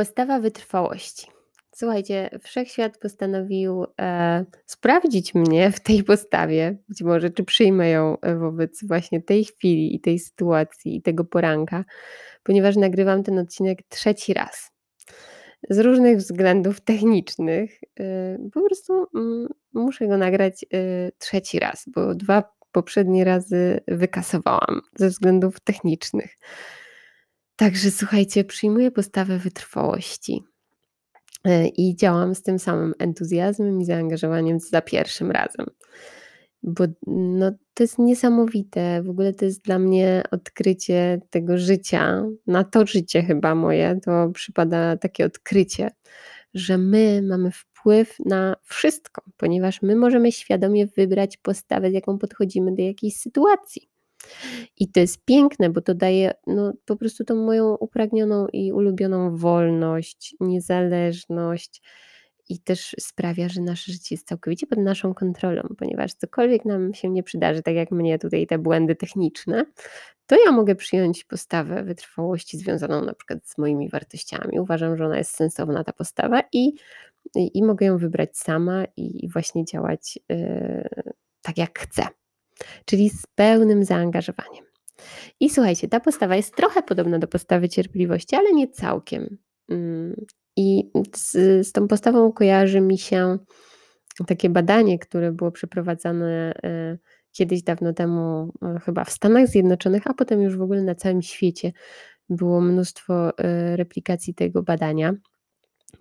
Postawa wytrwałości. Słuchajcie, wszechświat postanowił e, sprawdzić mnie w tej postawie, być może czy przyjmę ją e, wobec właśnie tej chwili i tej sytuacji i tego poranka, ponieważ nagrywam ten odcinek trzeci raz. Z różnych względów technicznych e, po prostu mm, muszę go nagrać e, trzeci raz, bo dwa poprzednie razy wykasowałam ze względów technicznych. Także słuchajcie, przyjmuję postawę wytrwałości e, i działam z tym samym entuzjazmem i zaangażowaniem za pierwszym razem. Bo no, to jest niesamowite. W ogóle to jest dla mnie odkrycie tego życia. Na to życie chyba moje to przypada takie odkrycie, że my mamy wpływ na wszystko, ponieważ my możemy świadomie wybrać postawę, z jaką podchodzimy do jakiejś sytuacji. I to jest piękne, bo to daje no, po prostu tą moją upragnioną i ulubioną wolność, niezależność i też sprawia, że nasze życie jest całkowicie pod naszą kontrolą, ponieważ cokolwiek nam się nie przydarzy, tak jak mnie tutaj te błędy techniczne, to ja mogę przyjąć postawę wytrwałości związaną na przykład z moimi wartościami. Uważam, że ona jest sensowna, ta postawa, i, i, i mogę ją wybrać sama i, i właśnie działać yy, tak, jak chcę czyli z pełnym zaangażowaniem. I słuchajcie, ta postawa jest trochę podobna do postawy cierpliwości, ale nie całkiem. Mm, I z, z tą postawą kojarzy mi się takie badanie, które było przeprowadzane e, kiedyś dawno temu, e, chyba w Stanach Zjednoczonych, a potem już w ogóle na całym świecie. Było mnóstwo e, replikacji tego badania.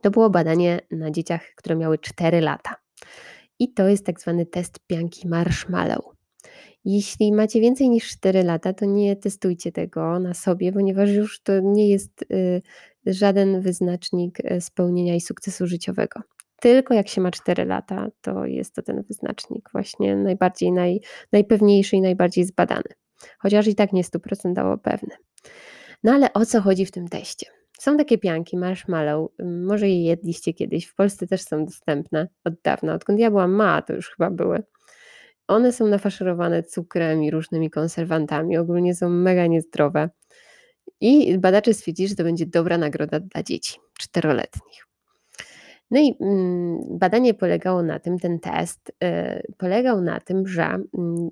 To było badanie na dzieciach, które miały 4 lata. I to jest tak zwany test pianki marshmallow. Jeśli macie więcej niż 4 lata, to nie testujcie tego na sobie, ponieważ już to nie jest y, żaden wyznacznik y, spełnienia i sukcesu życiowego. Tylko jak się ma 4 lata, to jest to ten wyznacznik właśnie najbardziej, naj, najpewniejszy i najbardziej zbadany. Chociaż i tak nie stuprocentowo pewny. No ale o co chodzi w tym teście? Są takie pianki, marshmallow, może je jedliście kiedyś, w Polsce też są dostępne od dawna. Odkąd ja byłam mała, to już chyba były. One są nafaszerowane cukrem i różnymi konserwantami, ogólnie są mega niezdrowe. I badacze stwierdzili, że to będzie dobra nagroda dla dzieci czteroletnich. No i mm, badanie polegało na tym, ten test y, polegał na tym, że mm,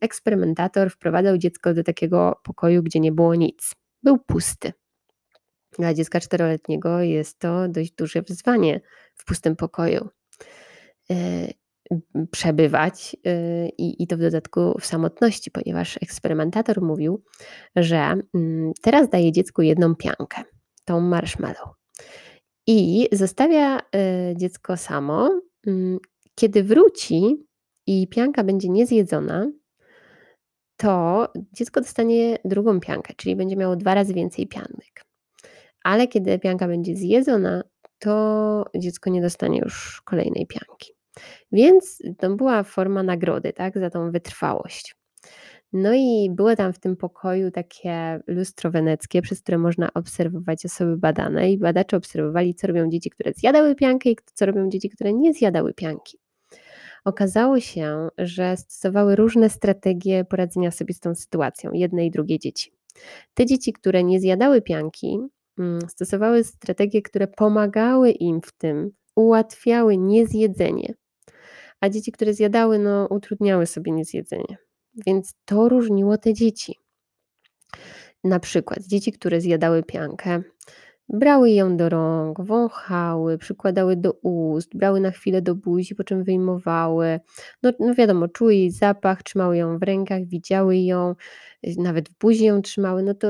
eksperymentator wprowadzał dziecko do takiego pokoju, gdzie nie było nic. Był pusty. Dla dziecka czteroletniego jest to dość duże wyzwanie w pustym pokoju. Przebywać y, i, i to w dodatku w samotności, ponieważ eksperymentator mówił, że mm, teraz daje dziecku jedną piankę, tą marshmallow, i zostawia y, dziecko samo. Mm, kiedy wróci i pianka będzie niezjedzona, to dziecko dostanie drugą piankę, czyli będzie miało dwa razy więcej pianek. Ale kiedy pianka będzie zjedzona, to dziecko nie dostanie już kolejnej pianki. Więc to była forma nagrody, tak, za tą wytrwałość. No i było tam w tym pokoju takie lustro weneckie, przez które można obserwować osoby badane i badacze obserwowali, co robią dzieci, które zjadały piankę i co robią dzieci, które nie zjadały pianki. Okazało się, że stosowały różne strategie poradzenia sobie z tą sytuacją, jedne i drugie dzieci. Te dzieci, które nie zjadały pianki, mm, stosowały strategie, które pomagały im w tym, ułatwiały niezjedzenie a dzieci, które zjadały, no utrudniały sobie niezjedzenie. Więc to różniło te dzieci. Na przykład dzieci, które zjadały piankę, brały ją do rąk, wąchały, przykładały do ust, brały na chwilę do buzi, po czym wyjmowały. No, no wiadomo, czuły jej zapach, trzymały ją w rękach, widziały ją, nawet w buzi ją trzymały, no to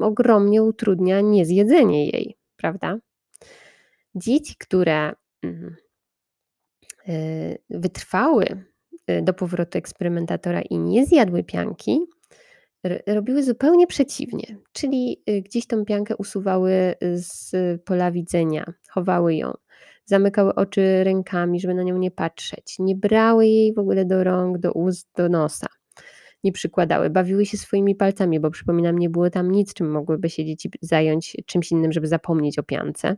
ogromnie utrudnia niezjedzenie jej, prawda? Dzieci, które Y, wytrwały y, do powrotu eksperymentatora i nie zjadły pianki, robiły zupełnie przeciwnie, czyli y, gdzieś tą piankę usuwały z pola widzenia, chowały ją, zamykały oczy rękami, żeby na nią nie patrzeć, nie brały jej w ogóle do rąk, do ust, do nosa, nie przykładały, bawiły się swoimi palcami, bo przypominam, nie było tam nic, czym mogłyby się dzieci zająć czymś innym, żeby zapomnieć o piance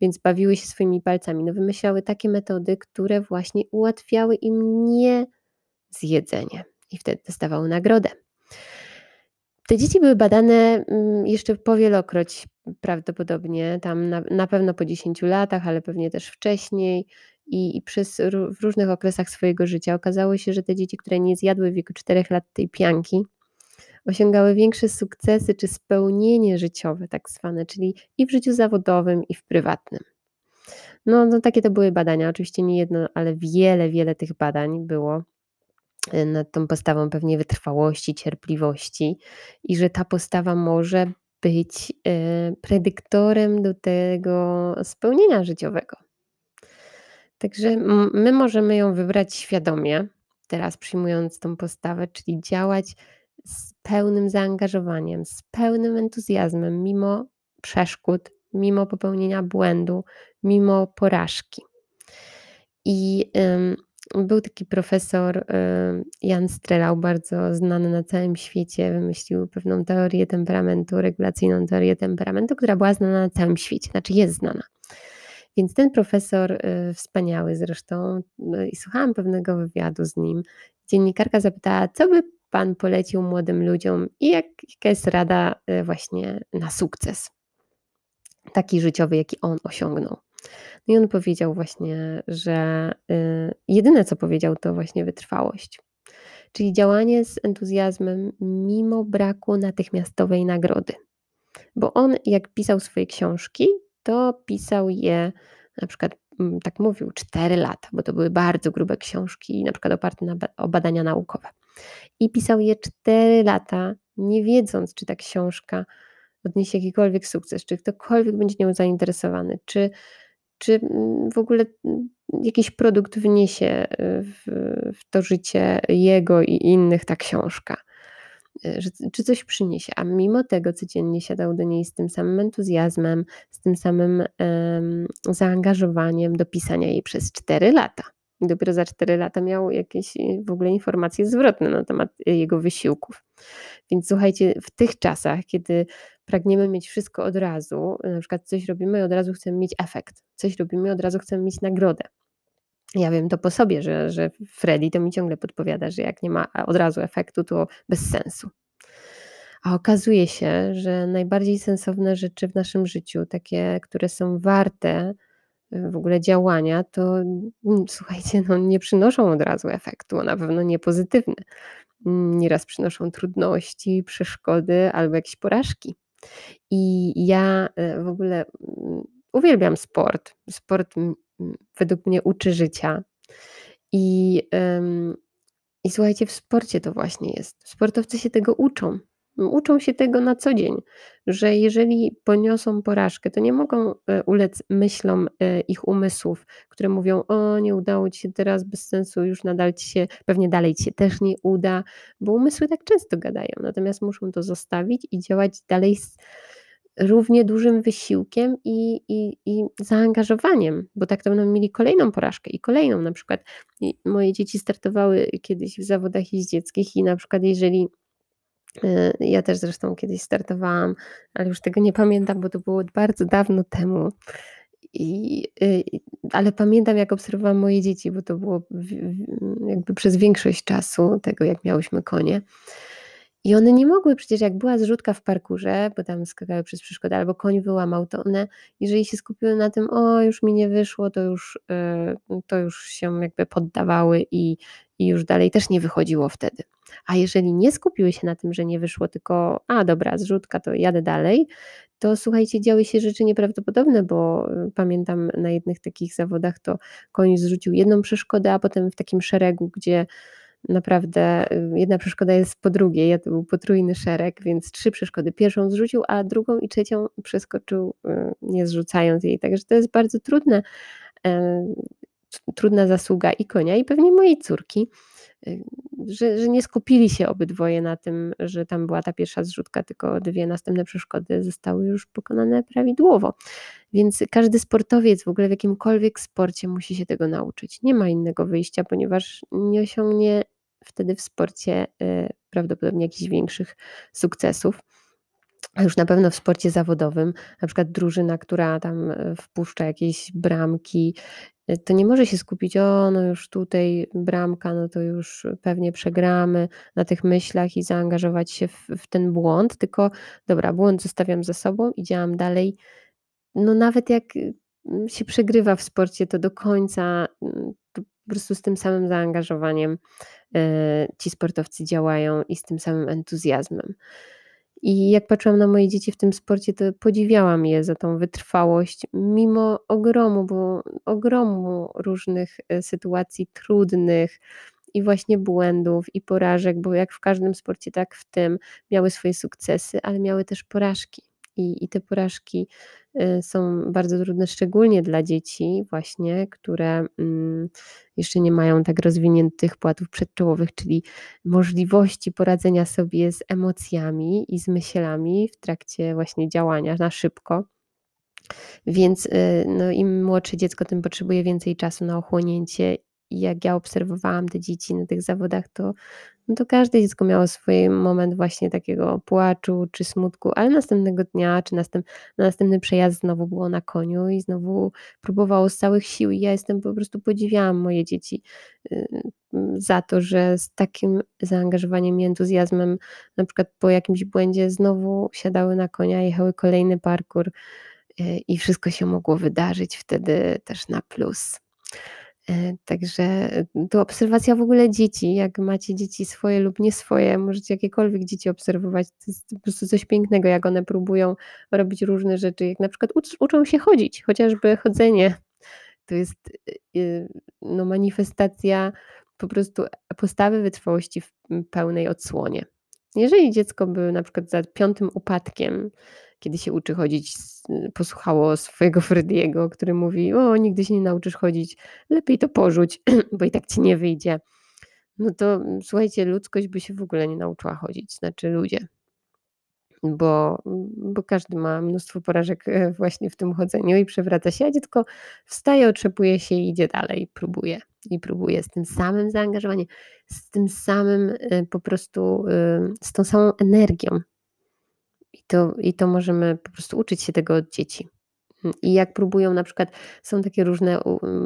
więc bawiły się swoimi palcami. No wymyślały takie metody, które właśnie ułatwiały im nie zjedzenie i wtedy dostawały nagrodę. Te dzieci były badane, mm, jeszcze powielokroć prawdopodobnie, tam na na pewno po 10 latach, ale pewnie też wcześniej i i przez w różnych okresach swojego życia okazało się, że te dzieci, które nie zjadły w wieku 4 lat tej pianki, osiągały większe sukcesy czy spełnienie życiowe tak zwane, czyli i w życiu zawodowym, i w prywatnym. No no takie to były badania, oczywiście nie jedno, ale wiele, wiele tych badań było y, nad tą postawą pewnie wytrwałości, cierpliwości i że ta postawa może być, y, predyktorem do tego spełnienia życiowego. Także my możemy ją wybrać świadomie, teraz przyjmując tą postawę, czyli działać z pełnym zaangażowaniem, z pełnym entuzjazmem, mimo przeszkód, mimo popełnienia błędu, mimo porażki. I, ym, był taki profesor, y, Jan Strelau, bardzo znany na całym świecie, wymyślił pewną teorię temperamentu, regulacyjną teorię temperamentu, która była znana na całym świecie, znaczy jest znana. Więc ten profesor, y, wspaniały zresztą, no i słuchałam pewnego wywiadu z nim. Dziennikarka zapytała: „Co by pan polecił młodym ludziom i jak jaka jest rada, y, właśnie na sukces?” Taki życiowy, jaki on osiągnął. No i on powiedział właśnie, że, y, jedyne co powiedział, to właśnie wytrwałość, czyli działanie z entuzjazmem mimo braku natychmiastowej nagrody. Bo on jak pisał swoje książki, to pisał je na przykład, mm, tak mówił, 4 lata, bo to były bardzo grube książki, na przykład oparte na o badania naukowe. I pisał je 4 lata, nie wiedząc, czy ta książka odniesie jakikolwiek sukces, czy ktokolwiek będzie nią zainteresowany, czy czy, mm, w ogóle, mm, jakiś produkt wniesie, y, w w to życie jego i innych ta książka, y, że czy coś przyniesie. A mimo tego codziennie siadał do niej z tym samym entuzjazmem, z tym samym, em, zaangażowaniem do pisania jej przez 4 lata. I dopiero za 4 lata miał jakieś, y, w ogóle informacje zwrotne na temat jego wysiłków. Więc słuchajcie, w tych czasach, kiedy pragniemy mieć wszystko od razu, na przykład coś robimy od razu chcemy mieć efekt, coś robimy od razu chcemy mieć nagrodę. Ja wiem to po sobie, że że Freddie to mi ciągle podpowiada, że jak nie ma od razu efektu, to bez sensu. A okazuje się, że najbardziej sensowne rzeczy w naszym życiu, takie, które są warte, y, w ogóle działania, to, mm, słuchajcie, no nie przynoszą od razu efektu, na pewno nie pozytywny. Nieraz przynoszą trudności, przeszkody albo jakieś porażki. I ja, y, w ogóle, mm, uwielbiam sport. Sport, mm, według mnie uczy życia. I, i słuchajcie, w sporcie to właśnie jest. Sportowcy się tego uczą. Uczą się tego na co dzień, że jeżeli poniosą porażkę, to nie mogą, y, ulec myślom, y, ich umysłów, które mówią: „O, nie udało ci się teraz, bez sensu, już nadal ci się pewnie dalej ci się też nie uda”, bo umysły tak często gadają. Natomiast muszą to zostawić i działać dalej z równie dużym wysiłkiem i i i zaangażowaniem, bo tak to będą mieli kolejną porażkę i kolejną. Na przykład moje dzieci startowały kiedyś w zawodach jeździeckich i na przykład jeżeli ja też zresztą kiedyś startowałam, ale już tego nie pamiętam, bo to było bardzo dawno temu. I, y, ale pamiętam jak obserwowałam moje dzieci, bo to było jakby przez większość czasu tego, jak miałyśmy konie. I one nie mogły przecież jak była zrzutka w parkurze, bo tam skakały przez przeszkody albo koń wyłamał, to one, jeżeli się skupiły na tym: „O, już mi nie wyszło”, to już, y, to już się jakby poddawały i i już dalej też nie wychodziło wtedy. A jeżeli nie skupiły się na tym, że nie wyszło, tylko: „A dobra, zrzutka, to jadę dalej”, to słuchajcie, działy się rzeczy nieprawdopodobne, bo pamiętam na jednych takich zawodach to koń zrzucił jedną przeszkodę, a potem w takim szeregu, gdzie naprawdę, jedna przeszkoda jest po drugiej, to był potrójny szereg, więc 3 przeszkody. Pierwszą zrzucił, a drugą i trzecią przeskoczył, y, nie zrzucając jej. Także to jest bardzo trudne, trudna zasługa i konia, i pewnie mojej córki, y, że że nie skupili się obydwoje na tym, że tam była ta pierwsza zrzutka, tylko 2 następne przeszkody zostały już pokonane prawidłowo. Więc każdy sportowiec w ogóle w jakimkolwiek sporcie musi się tego nauczyć. Nie ma innego wyjścia, ponieważ nie osiągnie wtedy w sporcie, y, prawdopodobnie jakichś większych sukcesów. A już na pewno w sporcie zawodowym, na przykład drużyna, która tam e, wpuszcza jakieś bramki, e, to nie może się skupić, o no już tutaj bramka, no to już pewnie przegramy na tych myślach i zaangażować się w, w ten błąd, tylko dobra, błąd zostawiam za sobą i działam dalej. No nawet jak mm, się przegrywa w sporcie, to do końca to po prostu z tym samym zaangażowaniem e, ci sportowcy działają i z tym samym entuzjazmem. I jak patrzyłam na moje dzieci w tym sporcie, to podziwiałam je za tą wytrwałość, mimo ogromu, bo ogromu różnych e, sytuacji trudnych i właśnie błędów i porażek, bo jak w każdym sporcie, tak w tym miały swoje sukcesy, ale miały też porażki. I, i te porażki Y, są bardzo trudne, szczególnie dla dzieci, właśnie, które mm, jeszcze nie mają tak rozwiniętych płatów przedczołowych, czyli możliwości poradzenia sobie z emocjami i z myślami w trakcie właśnie działania na szybko. Więc y, no, im młodsze dziecko, tym potrzebuje więcej czasu na ochłonięcie. I jak ja obserwowałam te dzieci na tych zawodach, to no to każde dziecko miało swój moment właśnie takiego płaczu czy smutku, ale następnego dnia czy następ, na następny przejazd znowu było na koniu i znowu próbowało z całych sił. I ja jestem po prostu podziwiałam moje dzieci y, za to, że z takim zaangażowaniem i entuzjazmem, na przykład po jakimś błędzie, znowu siadały na konia, jechały kolejny parkour y, i wszystko się mogło wydarzyć wtedy też na plus. E, także e, to obserwacja w ogóle dzieci, jak macie dzieci swoje lub nie swoje, możecie jakiekolwiek dzieci obserwować, to jest po prostu coś pięknego, jak one próbują robić różne rzeczy, jak na przykład ucz, uczą się chodzić, chociażby chodzenie to jest e, no, manifestacja po prostu postawy wytrwałości w pełnej odsłonie. Jeżeli dziecko by na przykład za piątym upadkiem kiedy się uczy chodzić, posłuchało swojego Frediego, który mówi: O, nigdy się nie nauczysz chodzić, lepiej to porzuć, bo i tak ci nie wyjdzie. No to mm, słuchajcie, ludzkość by się w ogóle nie nauczyła chodzić, znaczy ludzie. Bo, bo każdy ma mnóstwo porażek e, właśnie w tym chodzeniu i przewraca się, a dziecko wstaje, otrzepuje się i idzie dalej, próbuje. I próbuje z tym samym zaangażowaniem, z tym samym e, po prostu, z tą samą energią, to, I to możemy po prostu uczyć się tego od dzieci. I jak próbują, na przykład są takie różne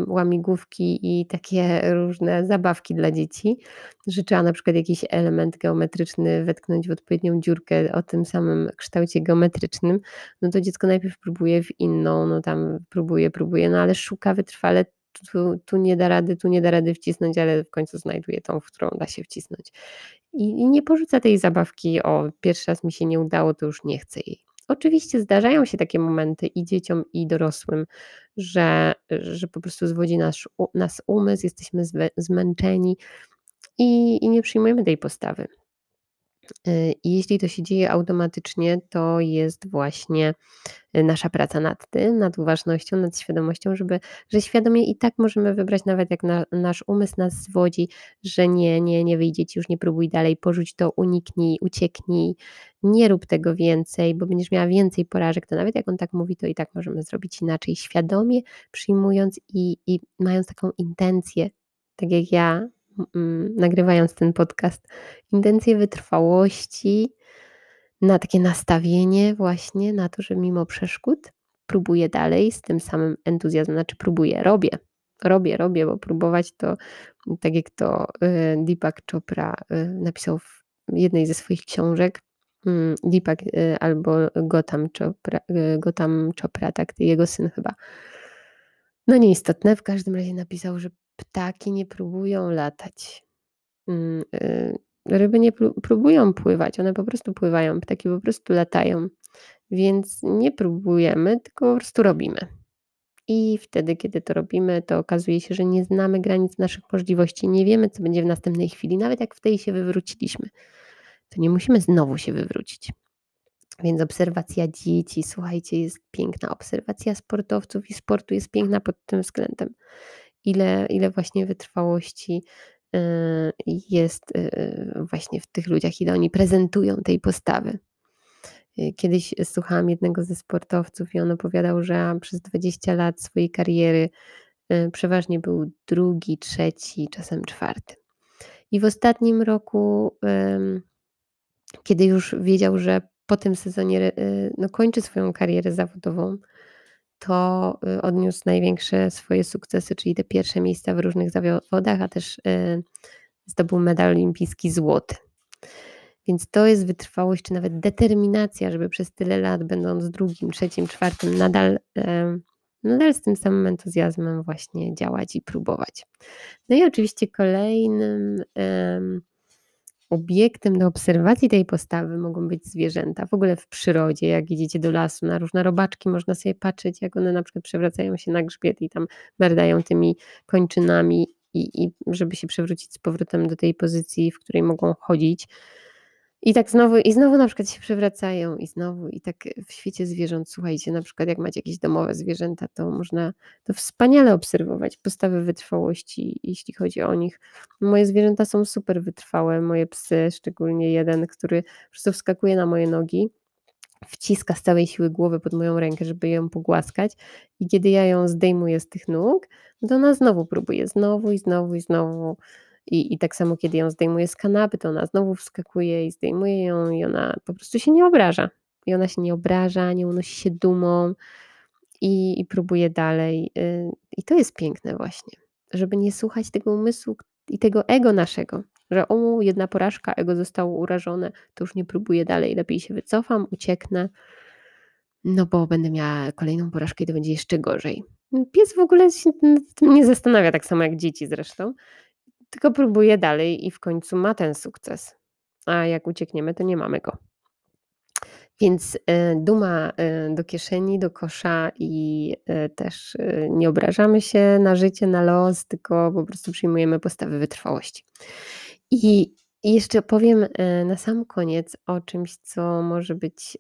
łamigłówki i takie różne zabawki dla dzieci, że trzeba na przykład jakiś element geometryczny wetknąć w odpowiednią dziurkę o tym samym kształcie geometrycznym, no to dziecko najpierw próbuje w inną, no tam próbuje, próbuje, no ale szuka wytrwale tu, tu nie da rady, tu nie da rady wcisnąć, ale w końcu znajduje tą, w którą da się wcisnąć. I, nie porzuca tej zabawki, o pierwszy raz mi się nie udało, to już nie chcę jej. Oczywiście zdarzają się takie momenty i dzieciom, i dorosłym, że, że po prostu zwodzi nas, nas umysł, jesteśmy zmęczeni i, i nie przyjmujemy tej postawy. Y, I jeśli to się dzieje automatycznie, to jest właśnie y, nasza praca nad tym, nad uważnością, nad świadomością, żeby, że świadomie i tak możemy wybrać, nawet jak na, nasz umysł nas zwodzi, że nie, nie, nie wyjdzie ci, już nie próbuj dalej, porzuć to, uniknij, ucieknij, nie rób tego więcej, bo będziesz miała więcej porażek, to nawet jak on tak mówi, to i tak możemy zrobić inaczej, świadomie przyjmując i, i mając taką intencję, tak jak ja nagrywając ten podcast, intencję wytrwałości, na takie nastawienie właśnie na to, że mimo przeszkód próbuję dalej z tym samym entuzjazmem, znaczy próbuję, robię, robię, robię, bo próbować to, tak jak to y, Deepak Chopra y, napisał w jednej ze swoich książek, mm, Deepak y, albo Gotam Chopra, Gotam Chopra, tak, jego syn chyba. No nieistotne, w każdym razie napisał, że ptaki nie próbują latać. Mm, y, ryby nie próbują pływać, one po prostu pływają, ptaki po prostu latają. Więc nie próbujemy, tylko po prostu robimy. I wtedy, kiedy to robimy, to okazuje się, że nie znamy granic naszych możliwości, nie wiemy, co będzie w następnej chwili. Nawet jak w tej się wywróciliśmy, to nie musimy znowu się wywrócić. Więc obserwacja dzieci, słuchajcie, jest piękna. Obserwacja sportowców i sportu jest piękna pod tym względem ile, ile właśnie wytrwałości y, jest y, właśnie w tych ludziach, ile oni prezentują tej postawy. Y, kiedyś słuchałam jednego ze sportowców i on opowiadał, że przez 20 lat swojej kariery przeważnie był drugi, trzeci, czasem czwarty. I w ostatnim roku, kiedy już wiedział, że po tym sezonie no, kończy swoją karierę zawodową, to y, odniósł największe swoje sukcesy, czyli te pierwsze miejsca w różnych zawodach, a też y, zdobył medal olimpijski złoty. Więc to jest wytrwałość, czy nawet determinacja, żeby przez tyle lat, będąc drugim, trzecim, czwartym, nadal, nadal z tym samym entuzjazmem właśnie działać i próbować. No i oczywiście kolejnym obiektem do obserwacji tej postawy mogą być zwierzęta. W ogóle w przyrodzie, jak idziecie do lasu, na różne robaczki można sobie patrzeć, jak one na przykład przewracają się na grzbiet i tam merdają tymi kończynami i, i żeby się przewrócić z powrotem do tej pozycji, w której mogą chodzić. I tak znowu, i znowu na przykład się przewracają, i znowu, i tak w świecie zwierząt, słuchajcie, na przykład jak macie jakieś domowe zwierzęta, to można to wspaniale obserwować, postawy wytrwałości, jeśli chodzi o nich. Moje zwierzęta są super wytrwałe, moje psy, szczególnie jeden, który po prostu wskakuje na moje nogi, wciska z całej siły głowy pod moją rękę, żeby ją pogłaskać i kiedy ja ją zdejmuję z tych nóg, to ona znowu próbuje, znowu i znowu i znowu i, I tak samo, kiedy ją zdejmuje z kanapy, to ona znowu wskakuje i zdejmuje ją, i ona po prostu się nie obraża. I ona się nie obraża, nie unosi się dumą i, i próbuje dalej. Y, I to jest piękne, właśnie, żeby nie słuchać tego umysłu i tego ego naszego, że o, jedna porażka, ego zostało urażone, to już nie próbuję dalej, lepiej się wycofam, ucieknę, no bo będę miała kolejną porażkę i to będzie jeszcze gorzej. Pies w ogóle się nie zastanawia, tak samo jak dzieci zresztą, tylko próbuje dalej i w końcu ma ten sukces. A jak uciekniemy, to nie mamy go. Więc e, duma e, do kieszeni, do kosza i e, też nie obrażamy się na życie, na los, tylko po prostu przyjmujemy postawy wytrwałości. I jeszcze powiem na sam koniec o czymś, co może być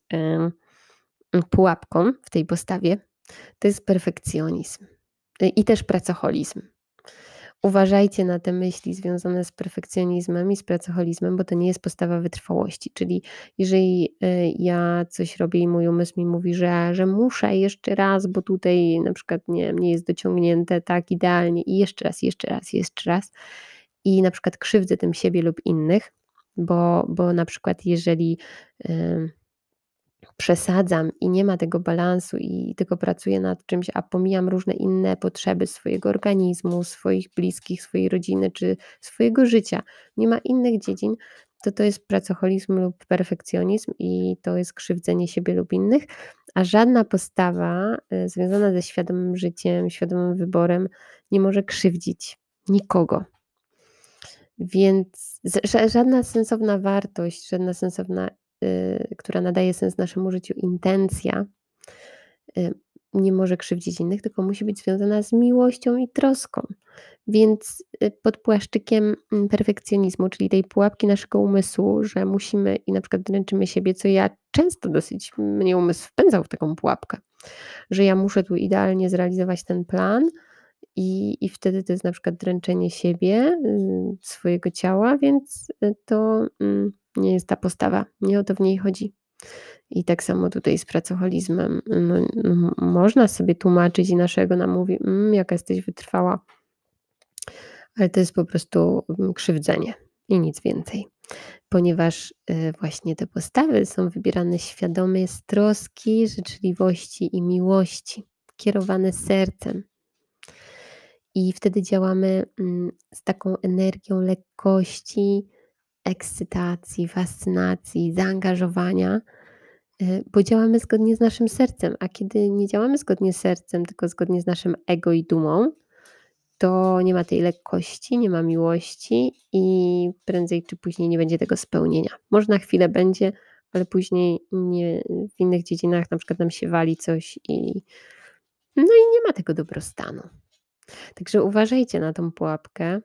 pułapką w tej postawie. To jest perfekcjonizm i też pracoholizm. Uważajcie na te myśli związane z perfekcjonizmem i z pracoholizmem, bo to nie jest postawa wytrwałości. Czyli jeżeli y, ja coś robię i mój umysł mi mówi, że, że muszę jeszcze raz, bo tutaj na przykład nie, nie jest dociągnięte tak idealnie i jeszcze raz, jeszcze raz, jeszcze raz i na przykład krzywdzę tym siebie lub innych, bo, bo na przykład jeżeli yy, przesadzam i nie ma tego balansu i tylko pracuję nad czymś, a pomijam różne inne potrzeby swojego organizmu, swoich bliskich, swojej rodziny czy swojego życia, nie ma innych dziedzin, to to jest pracoholizm lub perfekcjonizm i to jest krzywdzenie siebie lub innych, a żadna postawa y, związana ze świadomym życiem, świadomym wyborem nie może krzywdzić nikogo. Więc żadna sensowna wartość, żadna sensowna która nadaje sens naszemu życiu, intencja, y, nie może krzywdzić innych, tylko musi być związana z miłością i troską. Więc y, pod płaszczykiem mm, perfekcjonizmu, czyli tej pułapki naszego umysłu, że musimy i na przykład dręczymy siebie, co ja często dosyć mnie umysł wpędzał w taką pułapkę, że ja muszę tu idealnie zrealizować ten plan, i, i wtedy to jest na przykład dręczenie siebie, swojego ciała, więc to mm, nie jest ta postawa, nie o to w niej chodzi. I tak samo tutaj z pracoholizmem. No, no, można sobie tłumaczyć i naszego nam mówi, mmm, jaka jesteś wytrwała, ale to jest po prostu mm, krzywdzenie i nic więcej. Ponieważ y, właśnie te postawy są wybierane świadome z troski, życzliwości i miłości, kierowane sercem. I wtedy działamy mm, z taką energią lekkości, ekscytacji, fascynacji, zaangażowania, y, bo działamy zgodnie z naszym sercem, a kiedy nie działamy zgodnie z sercem, tylko zgodnie z naszym ego i dumą, to nie ma tej lekkości, nie ma miłości i prędzej czy później nie będzie tego spełnienia. Może na chwilę będzie, ale później nie, w innych dziedzinach na przykład nam się wali coś i no i nie ma tego dobrostanu. Także uważajcie na tą pułapkę,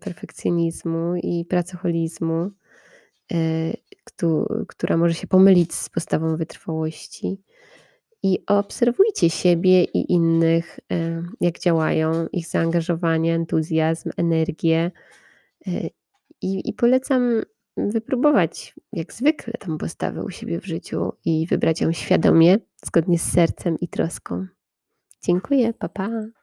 perfekcjonizmu i pracoholizmu, y, która może się pomylić z postawą wytrwałości. I obserwujcie siebie i innych, y, jak działają, ich zaangażowanie, entuzjazm, energię. I, I polecam wypróbować, jak zwykle, tą postawę u siebie w życiu i wybrać ją świadomie, zgodnie z sercem i troską. Dziękuję, papa. Pa.